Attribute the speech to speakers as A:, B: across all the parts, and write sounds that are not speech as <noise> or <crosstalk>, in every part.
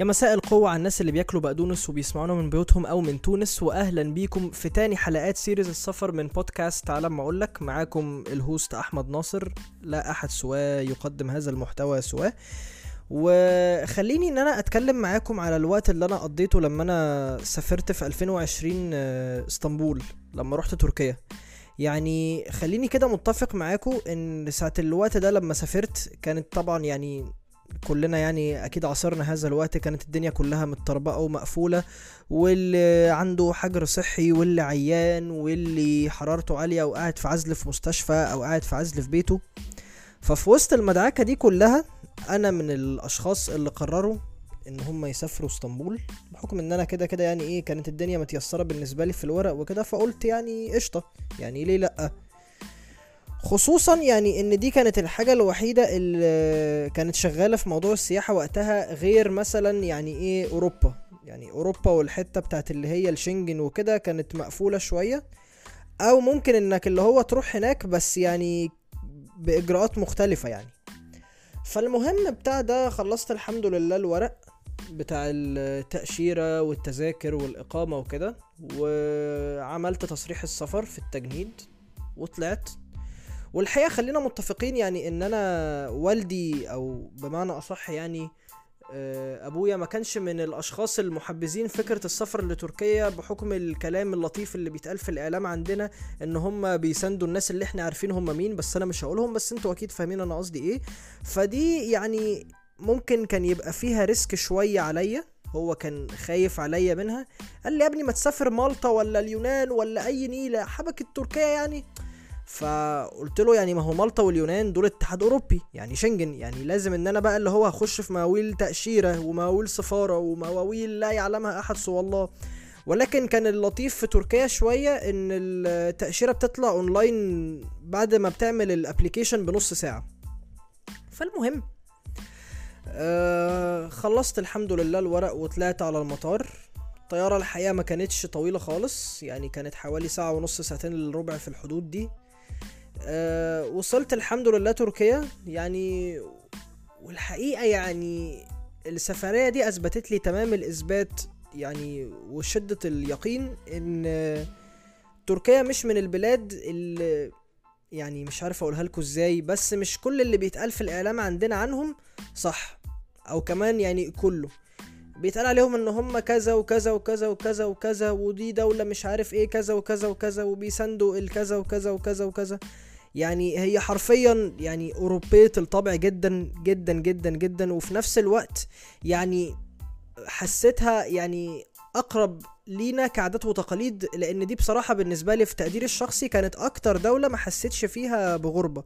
A: يا مساء القوة على الناس اللي بياكلوا بقدونس وبيسمعونا من بيوتهم أو من تونس وأهلا بيكم في تاني حلقات series السفر من بودكاست تعالى ما أقولك معاكم ال host أحمد ناصر. لا أحد سواه يقدم هذا المحتوى سواه. وخليني إن أنا أتكلم معاكم على الوقت اللي أنا قضيته لما أنا سافرت في 2020 آه، إسطنبول لما رحت تركيا. يعني خليني كده متفق معاكم إن ساعة الوقت ده لما سافرت كانت طبعا يعني كلنا يعني أكيد عاصرنا هذا الوقت كانت الدنيا كلها متطربقة ومقفولة واللي عنده حجر صحي واللي عيان واللي حرارته عالية وقاعد في عزل في مستشفى أو قاعد في عزل في بيته. ففي وسط المدعكة دي كلها أنا من الأشخاص اللي قرروا إن هم يسافروا إسطنبول بحكم إن أنا كده كده يعني إيه كانت الدنيا متيسرة بالنسبة لي في الورق وكده فقلت يعني قشطة يعني ليه لأ؟ خصوصا يعني إن دي كانت الحاجة الوحيدة اللي كانت شغالة في موضوع السياحة وقتها غير مثلا يعني إيه أوروبا. يعني أوروبا والحتة بتاعت اللي هي الشنجن وكده كانت مقفولة شوية. أو ممكن إنك اللي هو تروح هناك بس يعني بإجراءات مختلفة يعني. فالمهم بتاع ده خلصت الحمد لله الورق بتاع التأشيرة والتذاكر والإقامة وكده وعملت تصريح السفر في التجنيد وطلعت. والحقيقة خلينا متفقين يعني إن أنا والدي أو بمعنى أصح يعني آه، أبويا ما كانش من الأشخاص المحبذين فكرة السفر لتركيا بحكم الكلام اللطيف اللي بيتقال في الإعلام عندنا إن هم بيساندوا الناس اللي إحنا عارفين هم مين بس أنا مش هقولهم بس أنتوا أكيد فاهمين أنا قصدي إيه. فدي يعني ممكن كان يبقى فيها ريسك شوية عليا هو كان خايف عليا منها. قال لي يا ابني ما تسافر مالطا ولا اليونان ولا أي نيلة حبكت تركيا يعني فقلت له يعني ما هو مالطا واليونان دول اتحاد أوروبي يعني شنجن يعني لازم إن أنا بقى اللي هو هخش في مواويل تأشيرة ومواويل سفارة ومواويل لا يعلمها أحد سوى الله. ولكن كان اللطيف في تركيا شوية إن التأشيرة بتطلع أونلاين بعد ما بتعمل ال application بنص ساعة. فالمهم آه خلصت الحمد لله الورق وطلعت على المطار. الطيارة الحقيقة ما كانتش طويلة خالص يعني كانت حوالي ساعة ونص ساعتين إلا ربع في الحدود دي. أه وصلت الحمد لله تركيا. يعني والحقيقة يعني السفرية دي أثبتت لي تمام الإثبات يعني وشدة اليقين إن تركيا مش من البلاد اللي يعني مش عارف أقولها لكم إزاي بس مش كل اللي بيتقال في الإعلام عندنا عنهم صح أو كمان يعني كله. بيتقال عليهم إن هم كذا وكذا وكذا وكذا وكذا ودي دولة مش عارف إيه كذا وكذا وكذا وبيساندوا الكذا وكذا وكذا وكذا. يعني هي حرفيا يعني أوروبية الطبع جدا جدا جدا جدا. وفي نفس الوقت يعني حسيتها يعني أقرب لينا كعادات وتقاليد لأن دي بصراحة بالنسبة لي في تقديري الشخصي كانت أكتر دولة ما حسيتش فيها بغربة.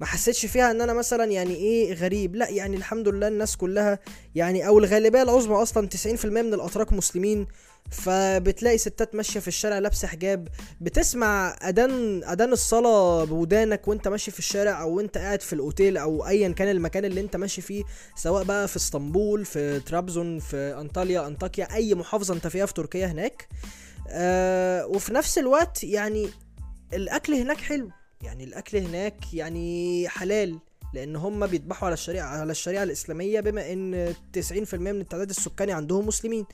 A: ما حسيتش فيها ان أنا مثلا يعني إيه غريب. لا يعني الحمد لله الناس كلها يعني أو الغالبية العظمى أصلا 90% من الأتراك مسلمين. فبتلاقي ستات ماشية في الشارع لابسة حجاب بتسمع أذان أذان الصلاة بودانك وأنت ماشي في الشارع أو وانت قاعد في الأوتيل أو ايا كان المكان اللي أنت ماشي فيه سواء بقى في إسطنبول في ترابزون في أنطاليا أنطاكيا أي محافظة أنت فيها في تركيا هناك. آه وفي نفس الوقت يعني الأكل هناك حلو. يعني الأكل هناك يعني حلال لأن هم بيذبحوا على الشريعة على الشريعة الإسلامية بما إن 90% من التعداد السكاني عندهم مسلمين.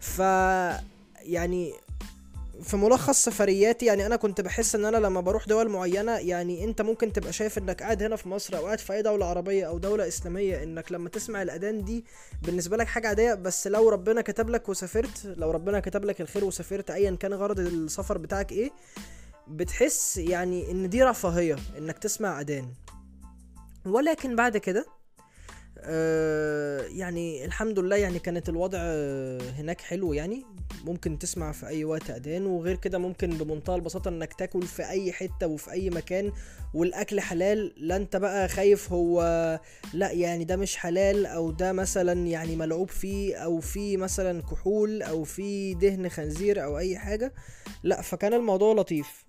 A: ف يعني في ملخص سفرياتي يعني أنا كنت بحس إن أنا لما بروح دول معينة يعني أنت ممكن تبقى شايف إنك قاعد هنا في مصر أو قاعد في أي دولة عربية أو دولة إسلامية إنك لما تسمع الأذان دي بالنسبة لك حاجة عادية. بس لو ربنا كتب لك وسافرت لو ربنا كتب لك الخير وسافرت ايا كان غرض السفر بتاعك إيه بتحس يعني إن دي رفاهية إنك تسمع اذان ولكن بعد كده آه يعني الحمد لله يعني كانت الوضع هناك حلو يعني. ممكن تسمع في أي وقت اذان وغير كده ممكن بمنتهى البساطة إنك تاكل في أي حتة وفي أي مكان والأكل حلال. لا أنت بقى خايف هو لا يعني ده مش حلال أو ده مثلا يعني ملعوب فيه أو في مثلا كحول أو في دهن خنزير أو أي حاجة. لا فكان الموضوع لطيف.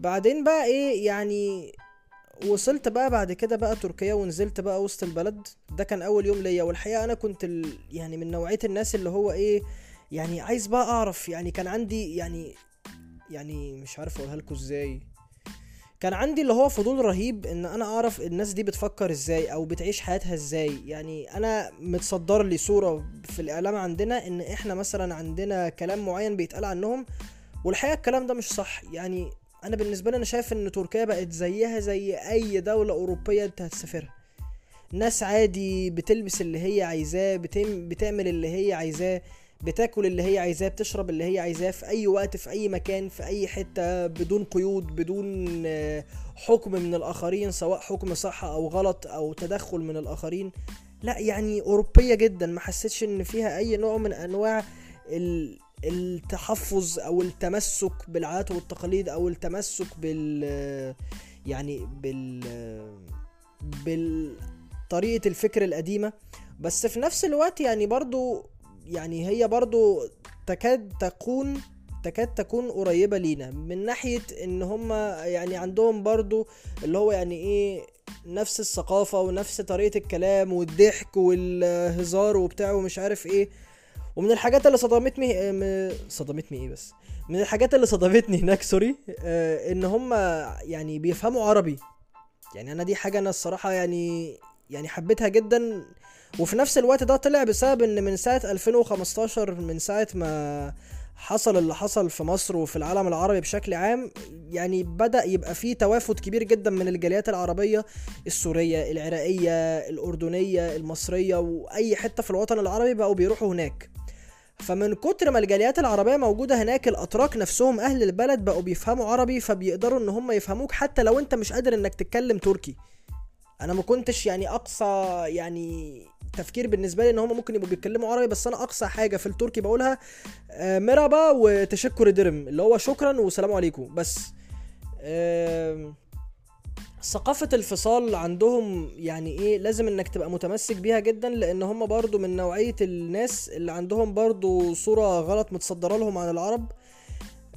A: بعدين بقى إيه يعني وصلت بقى بعد كده بقى تركيا ونزلت بقى وسط البلد. ده كان أول يوم ليا والحقيقة أنا كنت ال... يعني من نوعية الناس اللي هو إيه يعني عايز بقى أعرف يعني كان عندي يعني يعني مش عارف أقولها لكم إزاي. كان عندي اللي هو فضول رهيب إن أنا أعرف الناس دي بتفكر إزاي أو بتعيش حياتها إزاي. يعني أنا متصدر لي صورة في الإعلام عندنا إن إحنا مثلا عندنا كلام معين بيتقال عنهم والحقيقة الكلام ده مش صح. يعني أنا بالنسبة لي أنا شايف ان تركيا بقت زيها زي اي دولة اوروبية انت هتسافرها. ناس عادي بتلبس اللي هي عايزاه بتعمل اللي هي عايزاه بتاكل اللي هي عايزاه بتشرب اللي هي عايزاه في اي وقت في اي مكان في اي حتة بدون قيود بدون آه، حكم من الاخرين سواء حكم صح أو غلط أو تدخل من الاخرين. لا يعني اوروبية جدا. ما حسيتش ان فيها اي نوع من انواع التحفظ أو التمسك بالعادات والتقاليد أو التمسك بال يعني بال بال طريقة الفكر القديمة. بس في نفس الوقت يعني برضو يعني هي برضو تكاد تكون تكاد تكون قريبة لينا. من ناحية إن هما يعني عندهم برضو اللي هو يعني إيه نفس الثقافة ونفس طريقة الكلام والضحك والهزار وبتاع ومش عارف إيه. ومن الحاجات اللي صدمتني م- صدمتني إيه بس؟ من الحاجات اللي صدمتني هناك سوري آه، إن هما يعني بيفهموا عربي. يعني أنا دي حاجة أنا الصراحة يعني يعني حبيتها جدا. وفي نفس الوقت ده طلع بسبب إن من ساعة 2015 من ساعة ما حصل اللي حصل في مصر وفي العالم العربي بشكل عام يعني بدأ يبقى فيه توافد كبير جدا من الجاليات العربية السورية العراقية الأردنية المصرية وأي حتة في الوطن العربي بقوا بيروحوا هناك. فمن كتر ما الجاليات العربية موجودة هناك الأتراك نفسهم أهل البلد بقوا بيفهموا عربي فبيقدروا إن هم يفهموك حتى لو أنت مش قادر إنك تتكلم تركي. أنا ما كنتش يعني أقصى يعني تفكير بالنسبة لي إن هم ممكن يبقوا بيتكلموا عربي بس أنا أقصى حاجة في التركي بقولها آه، مرحبا وتشكر درم اللي هو شكرا والسلام عليكم. بس ثقافة الفصال عندهم يعني إيه لازم إنك تبقى متمسك بيها جدا لأن هم برضو من نوعية الناس اللي عندهم برضو صورة غلط متصدرة لهم عن العرب.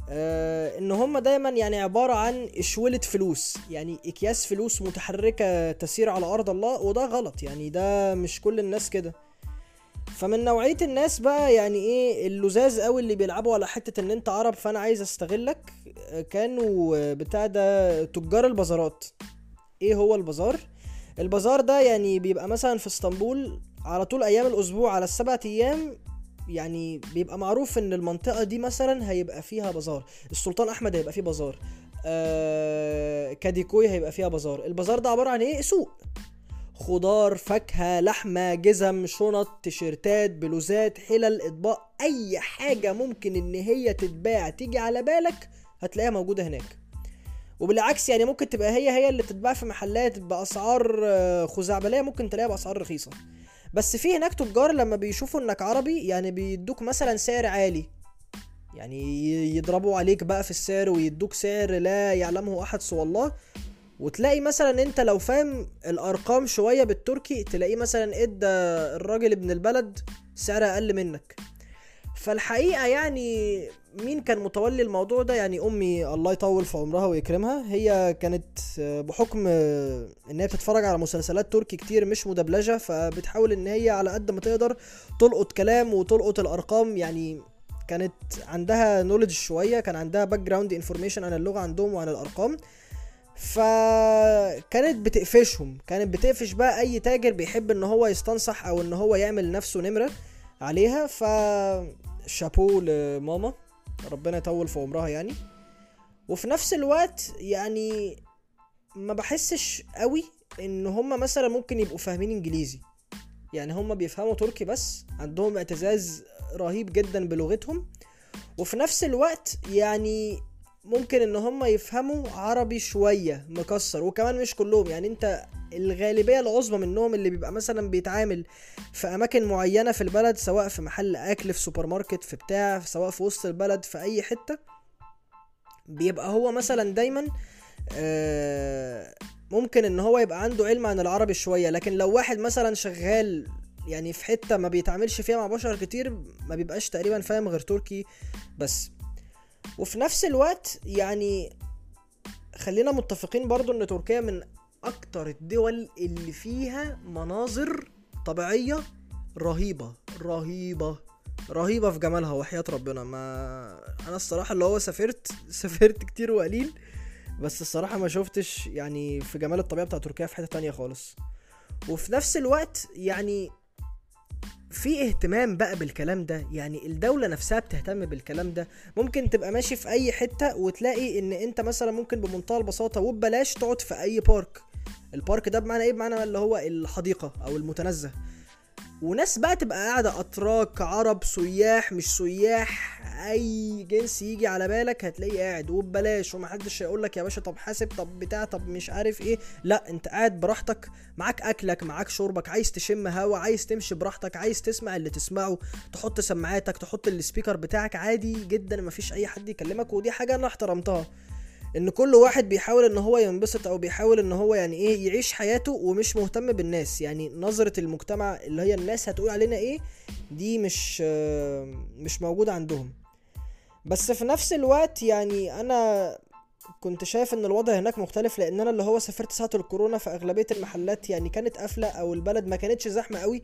A: آه إن هم دايما يعني عبارة عن إشولة فلوس يعني إكياس فلوس متحركة تسير على أرض الله وده غلط يعني ده مش كل الناس كده. فمن نوعية الناس بقى يعني إيه اللزاز قوي اللي بيلعبوا على حتة إن أنت عرب فأنا عايز أستغلك آه، كانوا بتاع ده تجار البازارات. إيه هو البازار؟ البازار ده يعني بيبقى مثلا في اسطنبول على طول أيام الأسبوع على السبع أيام يعني بيبقى معروف إن المنطقة دي مثلا هيبقى فيها بازار. السلطان أحمد هيبقى فيه بازار. آه كاديكوي هيبقى فيها بازار. البازار ده عبارة عن إيه؟ سوق. خضار فاكهة لحمة جزم شنط تيشيرتات بلوزات حلل إطباق أي حاجة ممكن إن هي تتباع تيجي على بالك هتلاقيها موجودة هناك. وبالعكس يعني ممكن تبقى هي هي اللي تتباع في محلات بأسعار آه، خزعبلية ممكن تلاقيها بأسعار رخيصة. بس في هناك تجار لما بيشوفوا إنك عربي يعني بيدوك مثلا سعر عالي. يعني يضربوا عليك بقى في السعر ويدوك سعر لا يعلمه أحد سوى الله. وتلاقي مثلا أنت لو فاهم الأرقام شوية بالتركي تلاقيه مثلا إدى الراجل ابن البلد سعر أقل منك. فالحقيقة يعني مين كان متولي الموضوع ده؟ يعني أمي الله يطول في عمرها ويكرمها. هي كانت آه، بحكم آه، إن هي بتتفرج على مسلسلات تركي كتير مش مدبلجة فبتحاول إن هي على قد ما تقدر تلقط كلام وتلقط الأرقام. يعني كانت عندها knowledge شوية كان عندها background information عن اللغة عندهم وعن الأرقام. فكانت بتقفشهم كانت بتقفش بقى أي تاجر بيحب إن هو يستنصح أو إن هو يعمل نفسه نمرة عليها. ف شابو لماما. ربنا يطول في عمرها يعني. وفي نفس الوقت يعني ما بحسش قوي إن هم مثلا ممكن يبقوا فاهمين إنجليزي. يعني هم بيفهموا تركي بس عندهم اعتزاز رهيب جدا بلغتهم. وفي نفس الوقت يعني ممكن إن هم يفهموا عربي شوية مكسر وكمان مش كلهم. يعني أنت الغالبية العظمى منهم اللي بيبقى مثلا بيتعامل في أماكن معينة في البلد سواء في محل أكل في سوبر ماركت في بتاع سواء في وسط البلد في أي حتة بيبقى هو مثلا دايما آه، ممكن إن هو يبقى عنده علم عن العربي شوية. لكن لو واحد مثلا شغال يعني في حتة ما بيتعاملش فيها مع بشر كتير ما بيبقاش تقريبا فاهم غير تركي بس. وفي نفس الوقت يعني خلينا متفقين برضو إن تركيا من أكتر الدول اللي فيها مناظر طبيعية رهيبة رهيبة رهيبة في جمالها وحياة ربنا. ما أنا الصراحة اللي هو سافرت <laughs> سافرت كتير وقليل بس الصراحة ما شفتش يعني في جمال الطبيعة بتاع تركيا في حتة تانية خالص. وفي نفس الوقت يعني في اهتمام بقى بالكلام ده؟ يعني الدولة نفسها بتهتم بالكلام ده. ممكن تبقى ماشي في أي حتة وتلاقي إن أنت مثلا ممكن بمنتهى البساطة وببلاش تقعد في أي بارك البارك ده بمعنى إيه؟ بمعنى اللي هو الحديقة أو المتنزه. وناس بقى تبقى قاعدة أتراك عرب سياح مش سياح أي جنس يجي على بالك هتلاقيه قاعد وببلاش ومحدش هيقول لك يا باشا طب حاسب طب بتاع طب مش عارف إيه. لا أنت قاعد براحتك معاك أكلك معاك شربك عايز تشم هوا عايز تمشي براحتك عايز تسمع اللي تسمعه تحط سماعاتك تحط السبيكر بتاعك عادي جدا مفيش أي حد يكلمك ودي حاجة أنا احترمتها. إن كل واحد بيحاول إن هو ينبسط أو بيحاول إن هو يعني إيه يعيش حياته ومش مهتم بالناس. يعني نظرة المجتمع اللي هي الناس هتقول علينا إيه دي مش مش موجودة عندهم. بس في نفس الوقت يعني أنا كنت شايف إن الوضع هناك مختلف لأن أنا اللي هو سافرت ساعة الكورونا فاغلبية المحلات يعني كانت قافلة أو البلد ما كانتش زحمة قوي.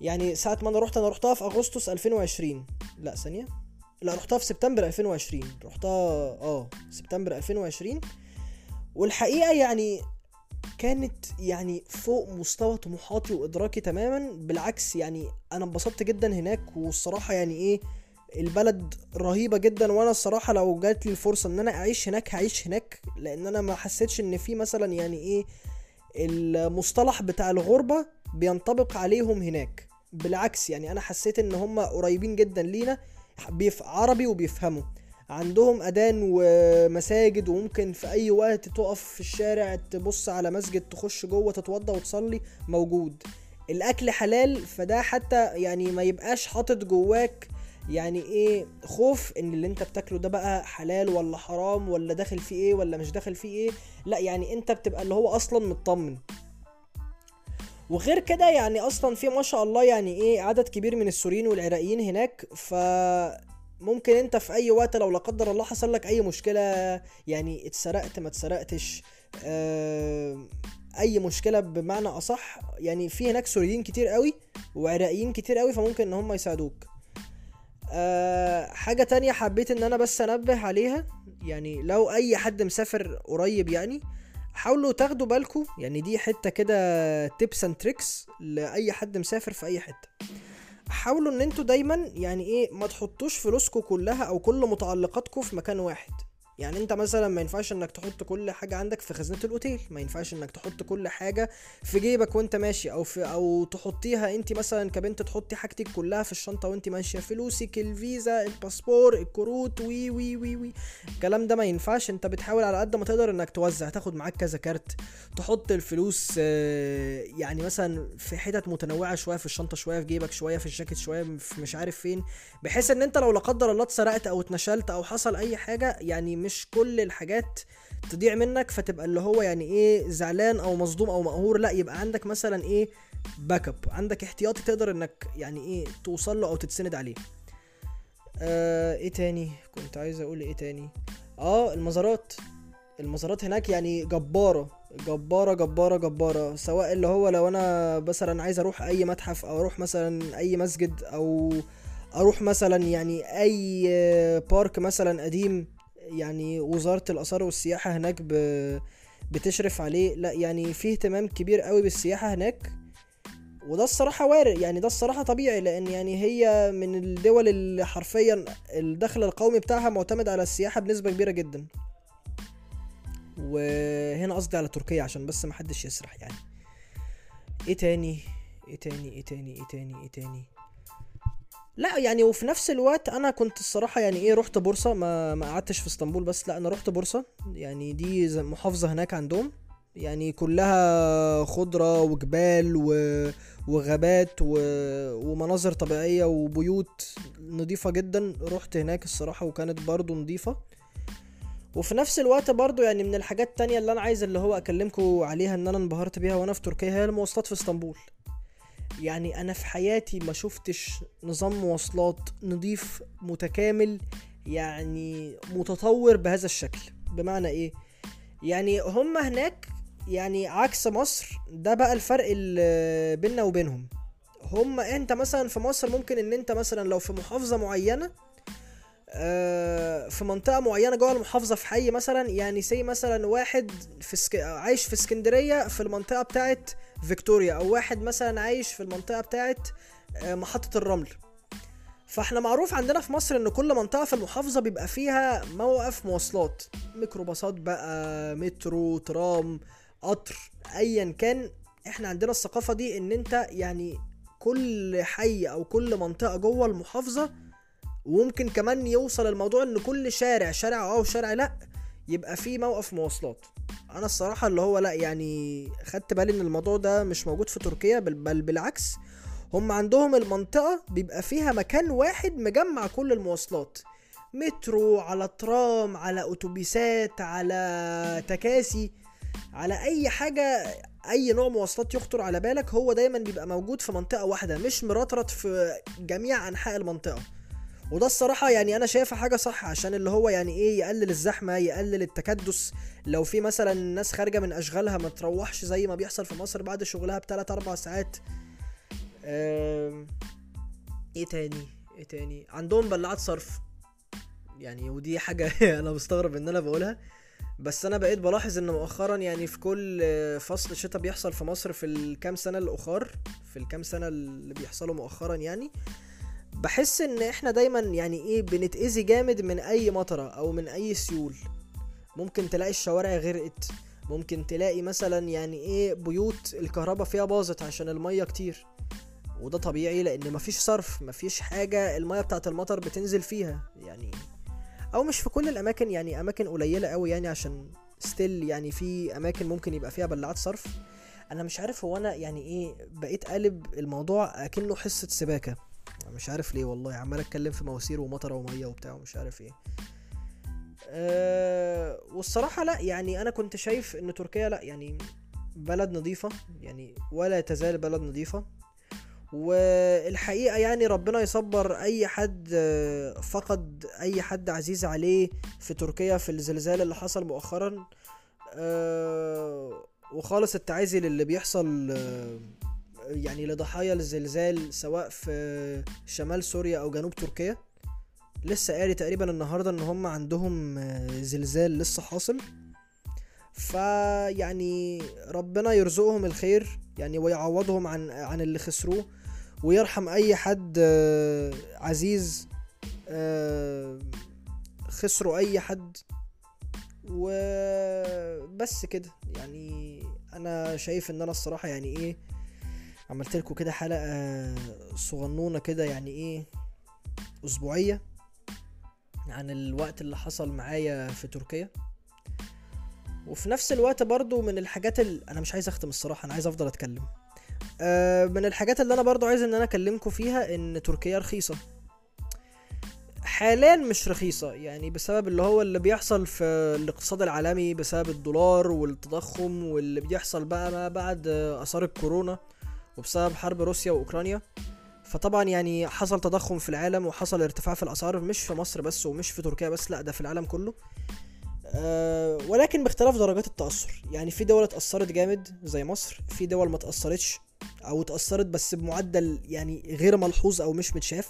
A: يعني ساعة ما أنا رحت أنا رحتها في أغسطس 2020 لا ثانية. لا رحتها في سبتمبر 2020 رحتها آه سبتمبر 2020 والحقيقة يعني كانت يعني فوق مستوى طموحاتي وإدراكي تماما. بالعكس يعني أنا انبسطت جدا هناك والصراحة يعني إيه البلد رهيبة جدا. وأنا الصراحة لو جات لي الفرصة إن أنا أعيش هناك هعيش هناك. لأن أنا ما حسيتش إن في مثلا يعني إيه المصطلح بتاع الغربة بينطبق عليهم هناك. بالعكس يعني أنا حسيت إن هم قريبين جدا لينا. بيف عربي وبيفهموا. عندهم أذان ومساجد وممكن في أي وقت تقف في الشارع تبص على مسجد تخش جوه تتوضى وتصلي موجود. الأكل حلال فده حتى يعني ما يبقاش حاطط جواك يعني إيه خوف إن اللي أنت بتاكله ده بقى حلال ولا حرام ولا داخل فيه إيه ولا مش داخل فيه إيه. لأ يعني أنت بتبقى اللي هو أصلا مطمن. وغير كده يعني أصلا في ما شاء الله يعني إيه عدد كبير من السوريين والعراقيين هناك ف ممكن أنت في أي وقت لو لا قدر الله حصل لك أي مشكلة يعني اتسرقت ما اتسرقتش آه أي مشكلة بمعنى أصح يعني في هناك سوريين كتير قوي وعراقيين كتير قوي فممكن إن هم يساعدوك. أه حاجة تانية حبيت إن أنا بس أنبه عليها يعني لو أي حد مسافر قريب يعني حاولوا تاخدوا بالكم يعني دي حتة كده tips and tricks لأي حد مسافر في أي حتة. حاولوا إن أنتوا دايما يعني إيه ما تحطوش فلوسكم كلها أو كل متعلقاتكم في مكان واحد. يعني انت مثلا ما ينفعش انك تحط كل حاجة عندك في خزنة الأوتيل. ما ينفعش انك تحط كل حاجة في جيبك وانت ماشي أو في أو تحطيها انت مثلا كبنت تحطي حاجتك كلها في الشنطة وانت ماشية. فلوسك الفيزا الباسبور الكروت وي وي وي وي. الكلام ده ما ينفعش. انت بتحاول على قد ما تقدر انك توزع تاخد معاك كذا كارت تحط الفلوس يعني مثلا في حتت متنوعة شوية في الشنطة شوية في جيبك شوية في الجاكيت شوية في مش عارف فين. بحيث إن أنت لو لا قدر الله اتسرقت أو اتنشلت أو حصل أي حاجة يعني مش كل الحاجات تضيع منك فتبقى اللي هو يعني إيه زعلان أو مصدوم أو مقهور. لأ يبقى عندك مثلا إيه backup عندك احتياطي تقدر إنك يعني إيه توصل له أو تتسند عليه. آه إيه تاني؟ كنت عايز أقول إيه تاني؟ آه المزارات. المزارات هناك يعني جبارة. جبارة جبارة جبارة. سواء اللي هو لو أنا مثلا عايز أروح أي متحف أو أروح مثلا أي مسجد أو أروح مثلا يعني أي بارك مثلا قديم يعني وزارة الآثار والسياحة هناك ب... بتشرف عليه. لا يعني في اهتمام كبير قوي بالسياحة هناك. وده الصراحة وارد يعني ده الصراحة طبيعي لأن يعني هي من الدول اللي حرفيا الدخل القومي بتاعها معتمد على السياحة بنسبة كبيرة جدا. وهنا قصدي على تركيا عشان بس محدش يسرح يعني. إيه تاني؟ إيه تاني؟ إيه تاني؟ إيه تاني؟ إيه تاني؟ لا يعني وفي نفس الوقت أنا كنت الصراحة يعني إيه رحت بورصة ما ما قعدتش في إسطنبول بس لا أنا رحت بورصة. يعني دي محافظة هناك عندهم. يعني كلها خضرة وجبال و... وغابات و... ومناظر طبيعية وبيوت نظيفة جدا. رحت هناك الصراحة وكانت برضو نظيفة. وفي نفس الوقت برضو يعني من الحاجات التانية اللي أنا عايز اللي هو اكلمكم عليها إن أنا انبهرت بيها وأنا في تركيا هي المواصلات في إسطنبول. يعني أنا في حياتي ما شفتش نظام مواصلات نظيف متكامل يعني متطور بهذا الشكل. بمعنى إيه؟ يعني هم هناك يعني عكس مصر ده بقى الفرق اللي بيننا وبينهم. هم أنت مثلا في مصر ممكن إن أنت مثلا لو في محافظة معينة آه، في منطقة معينة جوه المحافظة في حي مثلا يعني سي مثلا واحد في سك... عايش في اسكندرية في المنطقة بتاعت فيكتوريا أو واحد مثلا عايش في المنطقة بتاعت آه، محطة الرمل. فإحنا معروف عندنا في مصر إن كل منطقة في المحافظة بيبقى فيها موقف مواصلات. ميكروباصات بقى مترو ترام قطر ايا كان. إحنا عندنا الثقافة دي إن أنت يعني كل حي أو كل منطقة جوه المحافظة وممكن كمان يوصل الموضوع إن كل شارع شارع أو شارع لأ يبقى فيه موقف مواصلات. أنا الصراحة اللي هو لأ يعني خدت بالي إن الموضوع ده مش موجود في تركيا بل, بل بالعكس هم عندهم المنطقة بيبقى فيها مكان واحد مجمع كل المواصلات. مترو على ترام على أتوبيسات على تكاسي على أي حاجة أي نوع مواصلات يخطر على بالك هو دايما بيبقى موجود في منطقة واحدة مش مرطرط في جميع أنحاء المنطقة. وده الصراحة يعني أنا شايفها حاجة صح عشان اللي هو يعني إيه يقلل الزحمة يقلل التكدس. لو في مثلا ناس خارجة من أشغالها ما تروحش زي ما بيحصل في مصر بعد شغلها بثلاث أربع ساعات. إيه تاني؟ إيه تاني؟ عندهم بلاعات صرف. يعني ودي حاجة <laughs> أنا مستغرب إن أنا بقولها. بس أنا بقيت بلاحظ إن مؤخرا يعني في كل فصل شتاء بيحصل في مصر في الكام سنة الأخر في الكام سنة اللي بيحصلوا مؤخرا يعني بحس إن إحنا دايما يعني إيه بنتأذي جامد من أي مطرة أو من أي سيول. ممكن تلاقي الشوارع غرقت. ممكن تلاقي مثلا يعني إيه بيوت الكهرباء فيها باظت عشان المية كتير. وده طبيعي لأن مفيش صرف مفيش حاجة المية بتاعت المطر بتنزل فيها. يعني أو مش في كل الأماكن يعني أماكن قليلة قوي يعني عشان ستيل يعني في أماكن ممكن يبقى فيها بلاعات صرف. أنا مش عارف هو أنا يعني إيه بقيت قالب الموضوع أكنه حصة سباكة. مش عارف ليه والله عمال أتكلم في مواسير ومطرة ومية وبتاع ومش عارف إيه. أه والصراحة لأ يعني أنا كنت شايف إن تركيا لأ يعني بلد نظيفة يعني ولا تزال بلد نظيفة. والحقيقة يعني ربنا يصبر أي حد آه، فقد أي حد عزيز عليه في تركيا في الزلزال اللي حصل مؤخرا. أه وخالص التعازي للي بيحصل آه، يعني لضحايا الزلزال سواء في شمال سوريا أو جنوب تركيا لسه قاري تقريبا النهارده إن هم عندهم آه، زلزال لسه حاصل. فيعني ربنا يرزقهم الخير يعني ويعوضهم عن عن اللي خسروه ويرحم أي حد آه، عزيز آه، خسروا أي حد. وبس كده يعني أنا شايف إن أنا الصراحة يعني إيه عملت لكم كده حلقة صغنونة كده يعني إيه أسبوعية عن الوقت اللي حصل معايا في تركيا. وفي نفس الوقت برضو من الحاجات اللي أنا مش عايز أختم الصراحة أنا عايز أفضل أتكلم. آه، من الحاجات اللي أنا برضو عايز إن أنا أكلمكم فيها إن تركيا رخيصة. حاليا مش رخيصة يعني بسبب اللي هو اللي بيحصل في الاقتصاد العالمي بسبب الدولار والتضخم واللي بيحصل بقى ما بعد آثار الكورونا. وبسبب حرب روسيا وأوكرانيا. فطبعا يعني حصل تضخم في العالم وحصل ارتفاع في الأسعار مش في مصر بس ومش في تركيا بس لأ ده في العالم كله. أه ولكن باختلاف درجات التأثر. يعني في دول اتأثرت جامد زي مصر في دول ما اتاثرتش أو اتاثرت بس بمعدل يعني غير ملحوظ أو مش متشاف.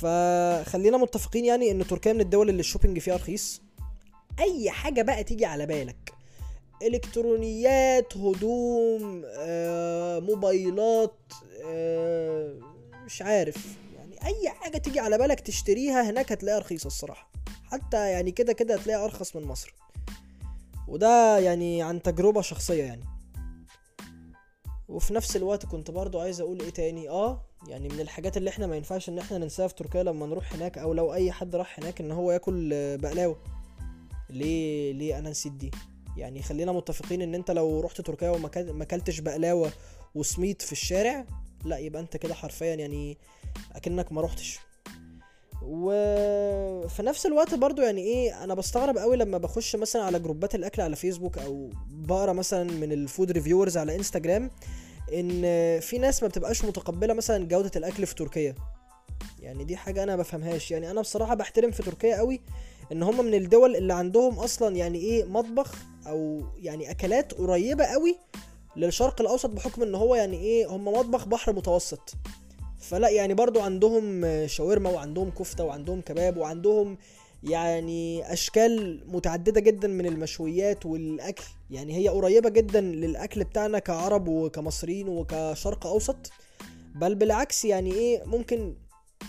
A: فخلينا متفقين يعني إن تركيا من الدول اللي ال shopping فيها رخيص. أي حاجة بقى تيجي على بالك. إلكترونيات هدوم آه، موبايلات آه، مش عارف. يعني أي حاجة تيجي على بالك تشتريها هناك هتلاقيها رخيصة الصراحة. حتى يعني كده كده هتلاقيها أرخص من مصر. وده يعني عن تجربة شخصية يعني. وفي نفس الوقت كنت برضو عايز أقول إيه تاني؟ آه يعني من الحاجات اللي إحنا ما ينفعش إن إحنا ننساها في تركيا لما نروح هناك أو لو أي حد راح هناك إن هو ياكل بقلاوة. ليه؟ ليه أنا نسيت دي؟ يعني خلينا متفقين إن أنت لو رحت تركيا وما كل- ما اكلتش بقلاوة وسميت في الشارع لا يبقى أنت كده حرفيا يعني أكنك ما رحتش. وفي نفس الوقت برضو يعني إيه أنا بستغرب قوي لما بخش مثلا على جروبات الأكل على فيسبوك أو بقرأ مثلا من ال food reviewers على انستجرام إن في ناس ما بتبقاش متقبلة مثلا جودة الأكل في تركيا. يعني دي حاجة أنا ما بفهمهاش. يعني أنا بصراحة بحترم في تركيا قوي إن هم من الدول اللي عندهم أصلا يعني إيه مطبخ أو يعني أكلات قريبة قوي للشرق الأوسط بحكم إن هو يعني إيه هم مطبخ بحر متوسط. فلا يعني برضو عندهم شاورما وعندهم كفتة وعندهم كباب وعندهم يعني أشكال متعددة جدا من المشويات والأكل. يعني هي قريبة جدا للأكل بتاعنا كعرب وكمصريين وكشرق أوسط. بل بالعكس يعني إيه ممكن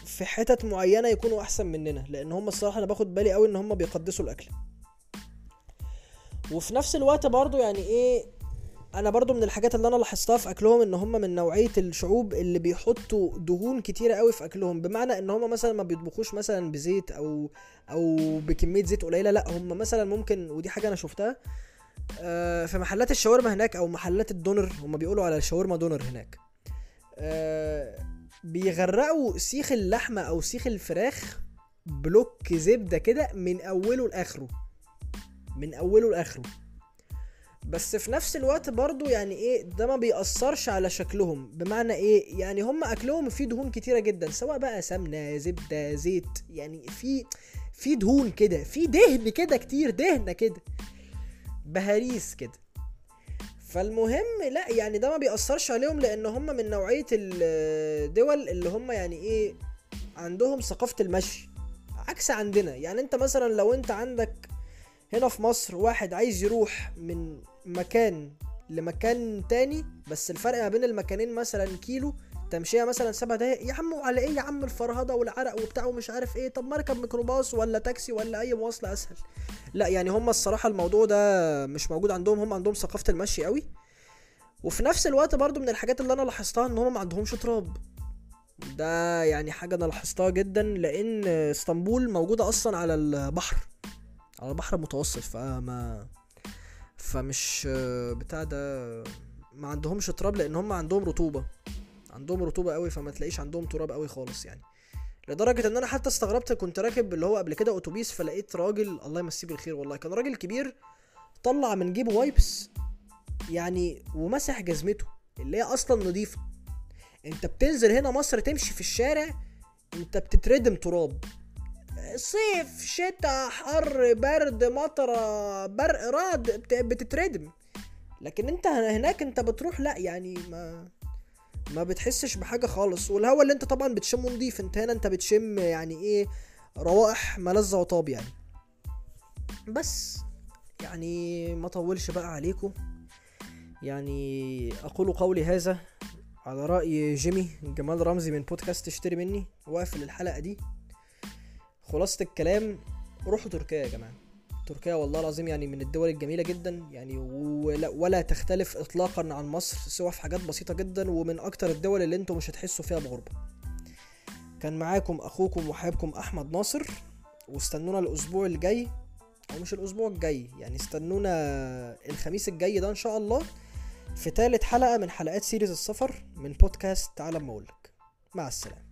A: في حتت معينة يكونوا أحسن مننا لأن هم الصراحة أنا باخد بالي قوي إن هم بيقدسوا الأكل. وفي نفس الوقت برضو يعني إيه أنا برضو من الحاجات اللي أنا لاحظتها في اكلهم ان هم من نوعية الشعوب اللي بيحطوا دهون كتيرة قوي في اكلهم. بمعنى ان هم مثلا ما بيطبخوش مثلا بزيت أو أو بكمية زيت قليلة لا هم مثلا ممكن ودي حاجة أنا شفتها آه، في محلات الشاورما هناك أو محلات الدونر هم بيقولوا على الشاورما دونر هناك آه، بيغرقوا سيخ اللحمة أو سيخ الفراخ بلوك زبدة كده من اوله لاخره. من أوله لآخره. بس في نفس الوقت برضو يعني إيه ده ما بيأثرش على شكلهم. بمعنى إيه؟ يعني هم أكلهم فيه دهون كتيرة جدا سواء بقى سمنة زبدة زيت. يعني في في دهون كده في دهن كده كتير دهنة كده. بهاريس كده. فالمهم لا يعني ده ما بيأثرش عليهم لأن هم من نوعية الدول اللي هم يعني إيه عندهم ثقافة المشي. عكس عندنا. يعني أنت مثلا لو أنت عندك هنا في مصر واحد عايز يروح من مكان لمكان تاني بس الفرق ما بين المكانين مثلا كيلو تمشيها مثلا سبع دقايق يا عم وعلى إيه؟ يا عم الفرهدة والعرق وبتاع ومش عارف إيه طب ما اركب ميكروباص ولا تاكسي ولا أي مواصلة أسهل. لا يعني هم الصراحة الموضوع ده مش موجود عندهم هم عندهم ثقافة المشي قوي. وفي نفس الوقت برضو من الحاجات اللي أنا لاحظتها إن هم ما عندهمش تراب. ده يعني حاجة أنا لاحظتها جدا لأن إسطنبول موجودة أصلا على البحر. على البحر المتوسط فما فمش بتاع ده ما عندهمش تراب لأن هم عندهم رطوبة عندهم رطوبة قوي فما تلاقيش عندهم تراب قوي خالص يعني. لدرجة إن أنا حتى استغربت كنت راكب اللي هو قبل كده أتوبيس فلقيت راجل الله يمسيه بالخير والله كان راجل كبير طلع من جيبه وايبس يعني ومسح جزمته اللي هي أصلا نظيفه أنت بتنزل هنا مصر تمشي في الشارع أنت بتتردم تراب. صيف شتاء حر برد مطرة برق رعد بتتردم. لكن انت هناك انت بتروح لا يعني ما ما بتحسش بحاجة خالص. والهواء اللي انت طبعا بتشمه نضيف انت هنا انت بتشم يعني إيه روائح ملذة وطاب يعني. بس يعني ما طولش بقى عليكم. يعني أقول قولي هذا على رأي جيمي جمال رمزي من بودكاست اشتري مني. واقفل الحلقة دي. خلاصة الكلام روحوا تركيا يا جماعة. تركيا والله العظيم يعني من الدول الجميلة جدا يعني ولا, ولا تختلف اطلاقا عن مصر سوى في حاجات بسيطة جدا ومن أكتر الدول اللي أنتم مش هتحسوا فيها بغربة. كان معاكم أخوكم وحبيبكم أحمد ناصر واستنونا الأسبوع الجاي أو مش الأسبوع الجاي يعني استنونا الخميس الجاي ده إن شاء الله في تالت حلقة من حلقات سيريز السفر من بودكاست تعالى ما اقولك مع السلامة.